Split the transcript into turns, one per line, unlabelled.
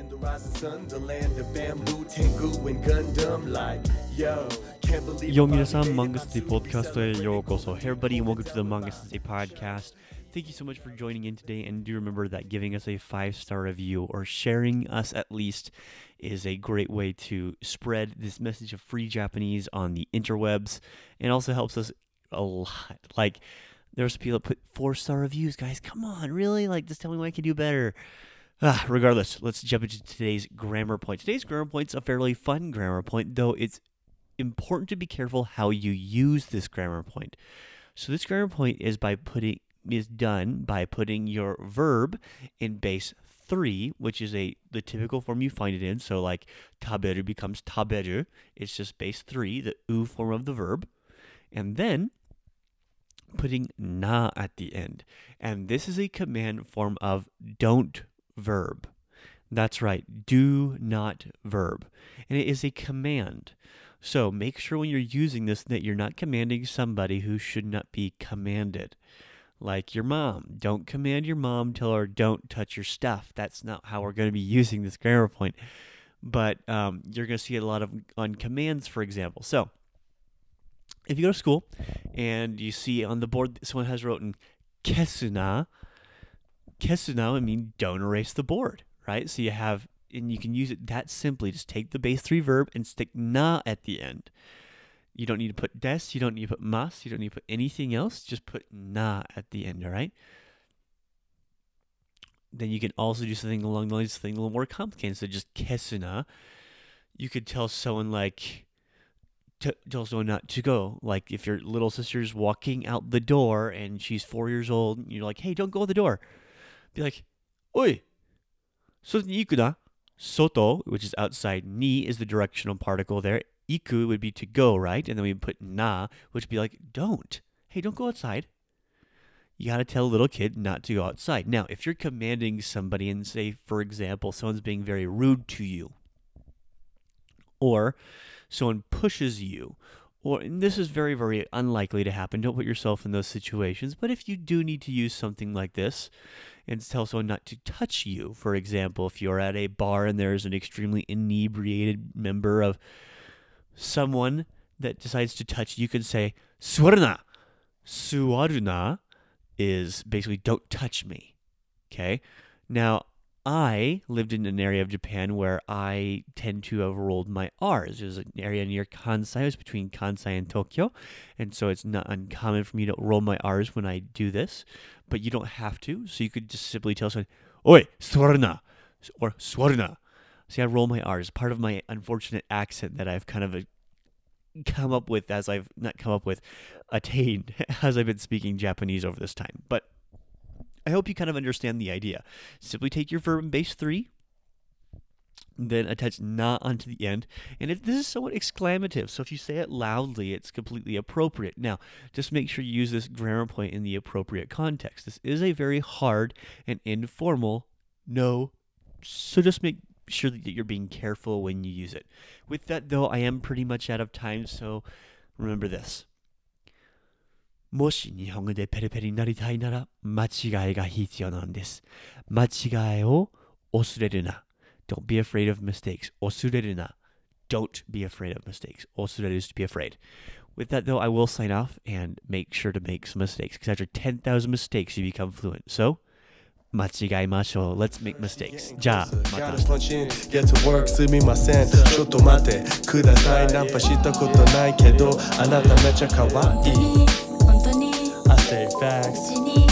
in the rising sun, the land of bamboo, Tengu, and Gundam. Like, yo, can't believe
Yo, minasan, Podcast, yo. Hey, everybody, and welcome to the Mangas Day Podcast. Thank you so much for joining in today, and do remember that giving us a five star review or sharing us at least is a great way to spread this message of free Japanese on the interwebs, and also helps us a lot. Like, there's people that put four star reviews, guys. Come on, really? Like, just tell me what I can do better. Ah, regardless, let's jump into today's grammar point. Today's grammar point's a fairly fun grammar point, though it's important to be careful how you use this grammar point. So this grammar point is by putting is done by putting your verb in base three, which is a the typical form you find it in. So like taberu becomes taberu. It's just base three, the u form of the verb. And then putting na at the end. And this is a command form of don't verb. That's right, do not verb. And it is a command. So make sure when you're using this that you're not commanding somebody who should not be commanded. Like your mom. Don't command your mom, tell her don't touch your stuff. That's not how we're going to be using this grammar point. But um, you're going to see a lot of on commands, for example. So if you go to school and you see on the board someone has written kesuna, kesuna would mean don't erase the board, right? So you have, and you can use it that simply. Just take the base three verb and stick na at the end. You don't need to put des, you don't need to put mas, you don't need to put anything else. Just put na at the end, all right? Then you can also do something along the lines of something a little more complicated. So just kesuna. You could tell someone like, to tell someone not to go. Like if your little sister's walking out the door and she's four years old, you're like, hey, don't go out the door. Be like, oi, ni iku na. Soto, which is outside, ni is the directional particle there. Iku would be to go, right? And then we put na, which would be like, don't. Hey, don't go outside. You got to tell a little kid not to go outside. Now, if you're commanding somebody and say, for example, someone's being very rude to you, or someone pushes you, or this is very, very unlikely to happen. Don't put yourself in those situations. But if you do need to use something like this and tell someone not to touch you, for example, if you're at a bar and there's an extremely inebriated member of someone that decides to touch you, can say, Suwaruna. Suwaruna is basically don't touch me. Okay. Now, I lived in an area of Japan where I tend to have rolled my R's. There's an area near Kansai, it's between Kansai and Tokyo. And so it's not uncommon for me to roll my R's when I do this, but you don't have to. So you could just simply tell someone, Oi, swarna, or swarna. See, I roll my R's, part of my unfortunate accent that I've kind of uh, come up with as I've not come up with, attained as I've been speaking Japanese over this time. But I hope you kind of understand the idea. Simply take your verb in base three, then attach na onto the end. And it, this is somewhat exclamative, so if you say it loudly, it's completely appropriate. Now, just make sure you use this grammar point in the appropriate context. This is a very hard and informal no, so just make sure that you're being careful when you use it. With that, though, I am pretty much out of time, so remember this. もし日本語でペラペラになりたいなら、間違いが必要なんです。間違いを恐れるな。Don't be afraid of mistakes. 恐れるな。Don't be afraid of mistakes. 恐れる is to be afraid. With that, though, I will sign off and make sure to make some mistakes because after 10,000 mistakes, you become fluent. So, 間違いましょう。Let's make mistakes. じゃあ、また。
Get to work すみません。ちょっと待ってください。ナンパしたことないけど、あなためちゃ可愛い。State Facts.